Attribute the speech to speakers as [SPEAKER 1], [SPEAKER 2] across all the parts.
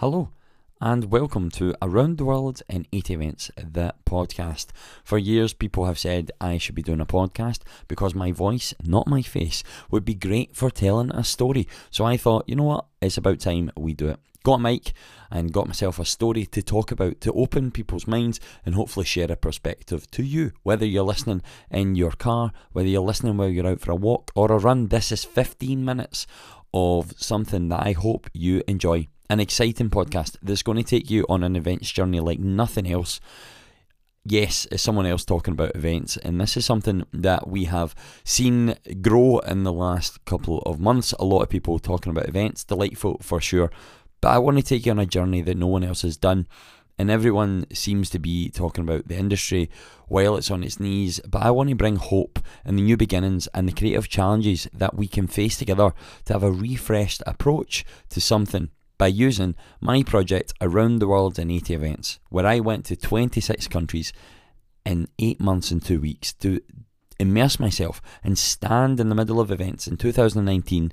[SPEAKER 1] Hello, and welcome to Around the World in 8 Events, the podcast. For years, people have said I should be doing a podcast because my voice, not my face, would be great for telling a story. So I thought, you know what, it's about time we do it. Got a mic and got myself a story to talk about to open people's minds and hopefully share a perspective to you. Whether you're listening in your car, whether you're listening while you're out for a walk or a run, this is 15 minutes of something that I hope you enjoy an exciting podcast that's going to take you on an events journey like nothing else. Yes, it's someone else talking about events, and this is something that we have seen grow in the last couple of months. A lot of people talking about events, delightful for sure. But I want to take you on a journey that no one else has done. And everyone seems to be talking about the industry while it's on its knees. But I want to bring hope and the new beginnings and the creative challenges that we can face together to have a refreshed approach to something by using my project around the world in 80 events, where I went to 26 countries in eight months and two weeks to immerse myself and stand in the middle of events in 2019,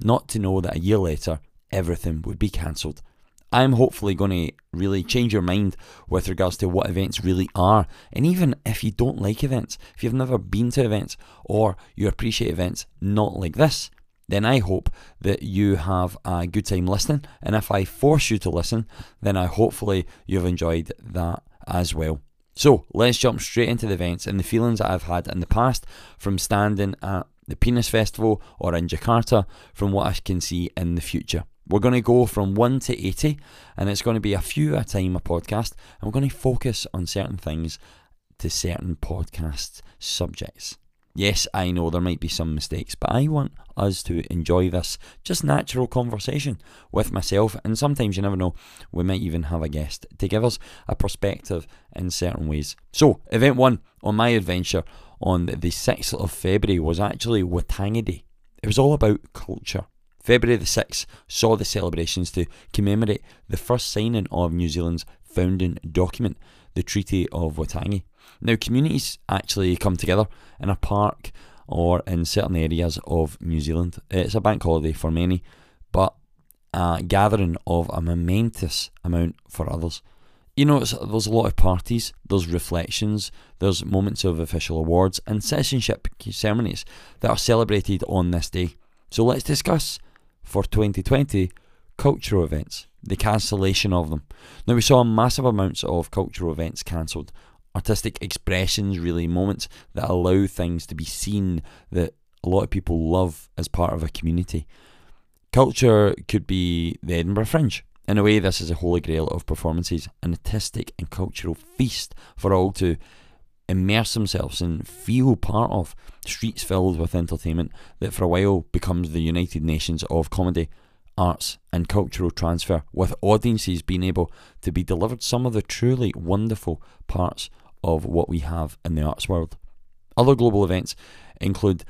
[SPEAKER 1] not to know that a year later everything would be cancelled. I'm hopefully going to really change your mind with regards to what events really are. And even if you don't like events, if you've never been to events or you appreciate events not like this, then I hope that you have a good time listening. And if I force you to listen, then I hopefully you've enjoyed that as well. So let's jump straight into the events and the feelings that I've had in the past from standing at the Penis Festival or in Jakarta from what I can see in the future. We're going to go from 1 to 80 and it's going to be a few a time a podcast and we're going to focus on certain things to certain podcast subjects. Yes, I know there might be some mistakes, but I want us to enjoy this just natural conversation with myself. And sometimes you never know, we might even have a guest to give us a perspective in certain ways. So, event one on my adventure on the 6th of February was actually Waitangi Day. It was all about culture. February the 6th saw the celebrations to commemorate the first signing of New Zealand's founding document, the Treaty of Waitangi. Now, communities actually come together in a park or in certain areas of New Zealand. It's a bank holiday for many, but a gathering of a momentous amount for others. You know, there's a lot of parties, there's reflections, there's moments of official awards and citizenship ceremonies that are celebrated on this day. So let's discuss for 2020 cultural events, the cancellation of them. Now, we saw massive amounts of cultural events cancelled artistic expressions, really, moments that allow things to be seen that a lot of people love as part of a community. Culture could be the Edinburgh Fringe. In a way, this is a holy grail of performances, an artistic and cultural feast for all to immerse themselves and feel part of. Streets filled with entertainment that for a while becomes the United Nations of comedy, arts, and cultural transfer, with audiences being able to be delivered some of the truly wonderful parts of what we have in the arts world. Other global events include,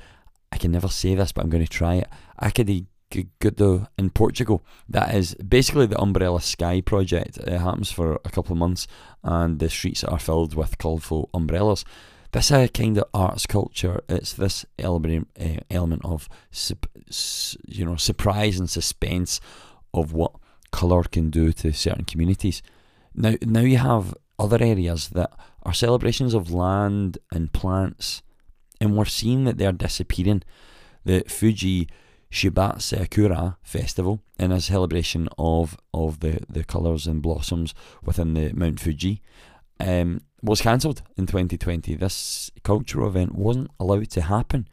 [SPEAKER 1] I can never say this, but I'm going to try it, Acadie Gudo in Portugal. That is basically the Umbrella Sky project. It happens for a couple of months, and the streets are filled with colourful umbrellas. This is a kind of arts culture. It's this element, uh, element of you know surprise and suspense of what colour can do to certain communities. Now, now you have other areas that are celebrations of land and plants, and we're seeing that they're disappearing. The Fuji Shibazakura festival, in a celebration of, of the, the colours and blossoms within the Mount Fuji, um, was cancelled in 2020. This cultural event wasn't allowed to happen.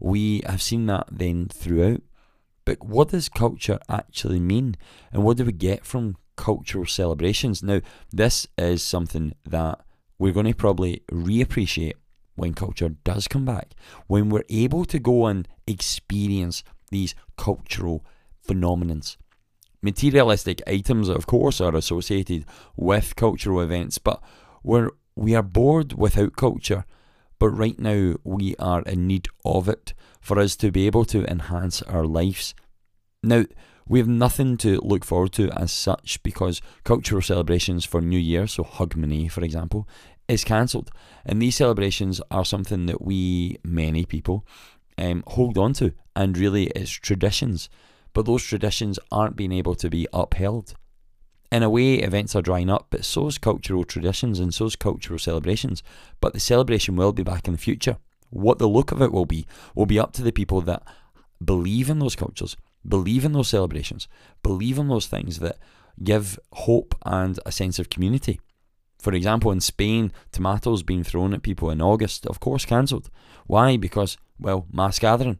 [SPEAKER 1] We have seen that then throughout. But what does culture actually mean? And what do we get from cultural celebrations. Now, this is something that we're going to probably reappreciate when culture does come back, when we're able to go and experience these cultural phenomenons. Materialistic items, of course, are associated with cultural events, but we're, we are bored without culture. But right now, we are in need of it for us to be able to enhance our lives. Now, we have nothing to look forward to as such because cultural celebrations for New Year, so Hogmanay for example, is cancelled. And these celebrations are something that we, many people, um, hold on to, and really it's traditions. But those traditions aren't being able to be upheld In a way, events are drying up, but so is cultural traditions and so is cultural celebrations. But the celebration will be back in the future. What the look of it will be will be up to the people that believe in those cultures, believe in those celebrations, believe in those things that give hope and a sense of community. For example, in Spain, tomatoes being thrown at people in August, of course, cancelled. Why? Because, well, mass gathering.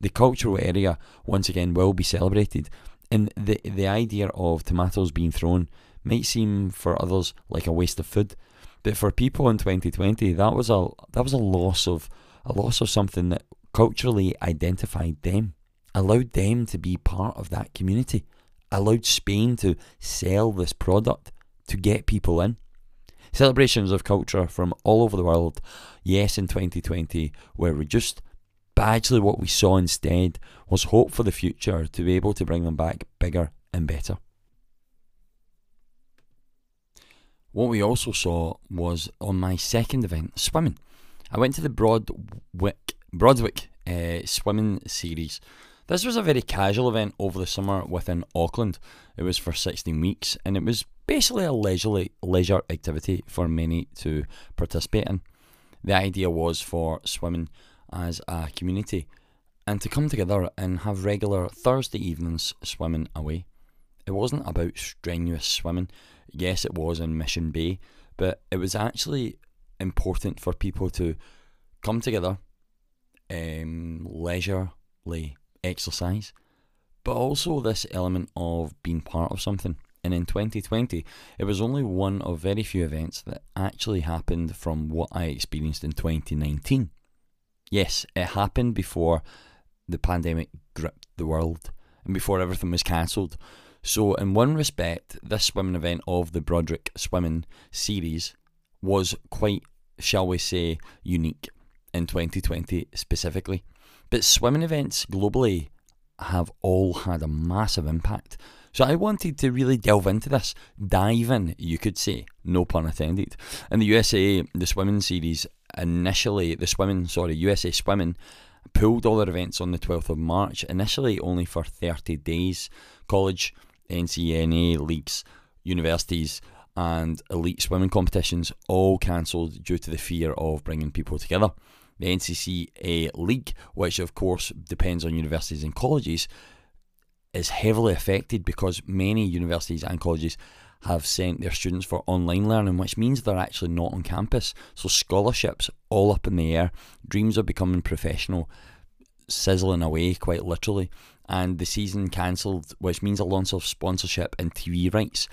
[SPEAKER 1] The cultural area, once again, will be celebrated. And the, the idea of tomatoes being thrown might seem for others like a waste of food. But for people in 2020, that was a that was a loss of a loss of something that culturally identified them, allowed them to be part of that community, allowed Spain to sell this product to get people in. Celebrations of culture from all over the world, yes, in 2020, were reduced. But actually, what we saw instead was hope for the future to be able to bring them back bigger and better. What we also saw was on my second event, swimming. I went to the Broadwick Broadwick uh, swimming series. This was a very casual event over the summer within Auckland. It was for 16 weeks and it was basically a leisurely leisure activity for many to participate in. The idea was for swimming as a community and to come together and have regular Thursday evenings swimming away. It wasn't about strenuous swimming. Yes, it was in Mission Bay, but it was actually important for people to come together, um, leisurely exercise, but also this element of being part of something. And in 2020, it was only one of very few events that actually happened from what I experienced in 2019. Yes, it happened before the pandemic gripped the world and before everything was cancelled. So, in one respect, this swimming event of the Broadwick Swimming Series was quite, shall we say, unique in 2020 specifically. But swimming events globally have all had a massive impact. So I wanted to really delve into this, dive in, you could say, no pun intended. In the USA, the swimming series initially, the swimming, sorry, USA Swimming pulled all their events on the 12th of March, initially only for 30 days. College, NCAA leagues, universities, and elite swimming competitions all cancelled due to the fear of bringing people together the NCAA League, which of course depends on universities and colleges, is heavily affected because many universities and colleges have sent their students for online learning, which means they're actually not on campus. So scholarships all up in the air, dreams of becoming professional sizzling away quite literally, and the season cancelled, which means a loss of sponsorship and TV rights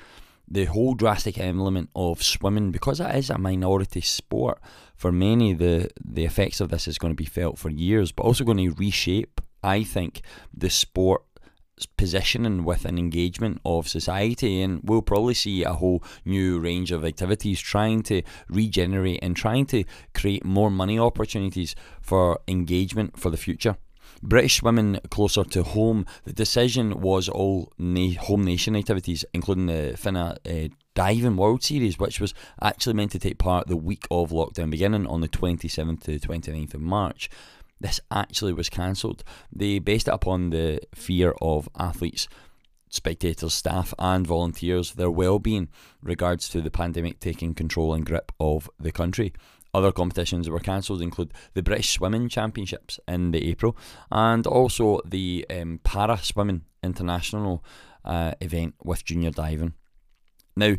[SPEAKER 1] the whole drastic element of swimming, because it is a minority sport, for many the the effects of this is going to be felt for years, but also going to reshape, I think, the sport positioning with an engagement of society and we'll probably see a whole new range of activities trying to regenerate and trying to create more money opportunities for engagement for the future. British women closer to home, the decision was all na- home nation activities, including the FINA uh, Diving World Series, which was actually meant to take part the week of lockdown beginning on the 27th to the 29th of March. This actually was cancelled. They based it upon the fear of athletes spectators, staff, and volunteers, their well-being regards to the pandemic taking control and grip of the country. Other competitions that were cancelled include the British Swimming Championships in the April and also the um, Para Swimming International uh, event with junior diving. Now,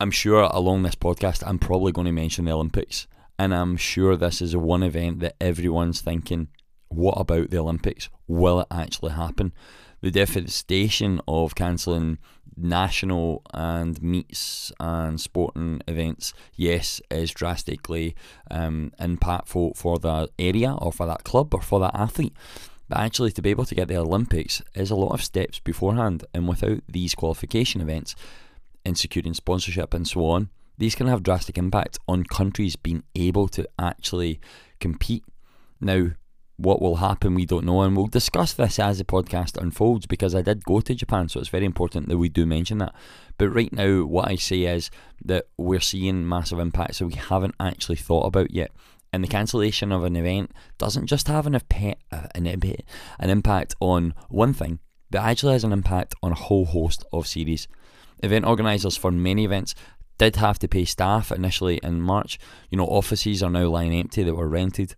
[SPEAKER 1] I'm sure along this podcast, I'm probably going to mention the Olympics, and I'm sure this is one event that everyone's thinking, what about the Olympics? Will it actually happen? The devastation of cancelling national and meets and sporting events, yes, is drastically um, impactful for the area or for that club or for that athlete. But actually, to be able to get the Olympics is a lot of steps beforehand, and without these qualification events and securing sponsorship and so on, these can have drastic impact on countries being able to actually compete. Now, what will happen, we don't know, and we'll discuss this as the podcast unfolds because I did go to Japan, so it's very important that we do mention that. But right now, what I say is that we're seeing massive impacts that we haven't actually thought about yet. And the cancellation of an event doesn't just have an, uh, an, an impact on one thing, but actually has an impact on a whole host of series. Event organisers for many events did have to pay staff initially in March. You know, offices are now lying empty that were rented.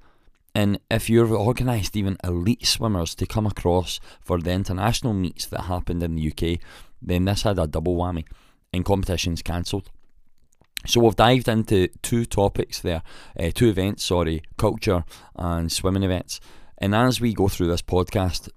[SPEAKER 1] And if you've organised even elite swimmers to come across for the international meets that happened in the UK, then this had a double whammy and competitions cancelled. So we've dived into two topics there, uh, two events, sorry, culture and swimming events. And as we go through this podcast,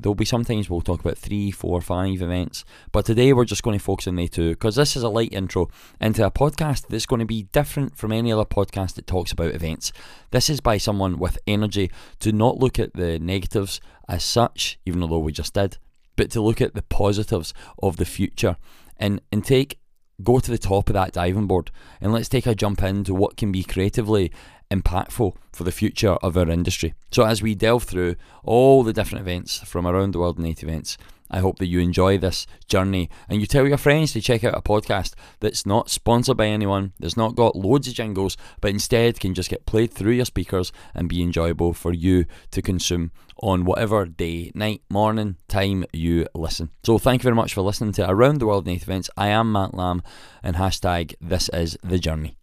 [SPEAKER 1] there'll be sometimes we'll talk about three, four, five events. But today we're just going to focus on the two because this is a light intro into a podcast that's going to be different from any other podcast that talks about events. This is by someone with energy to not look at the negatives as such, even though we just did, but to look at the positives of the future and, and take go to the top of that diving board and let's take a jump into what can be creatively impactful for the future of our industry. So, as we delve through all the different events from around the world in eight events, I hope that you enjoy this journey and you tell your friends to check out a podcast that's not sponsored by anyone, that's not got loads of jingles, but instead can just get played through your speakers and be enjoyable for you to consume on whatever day, night, morning, time you listen. So thank you very much for listening to Around the World in 8 Events. I am Matt Lamb and hashtag this is the journey.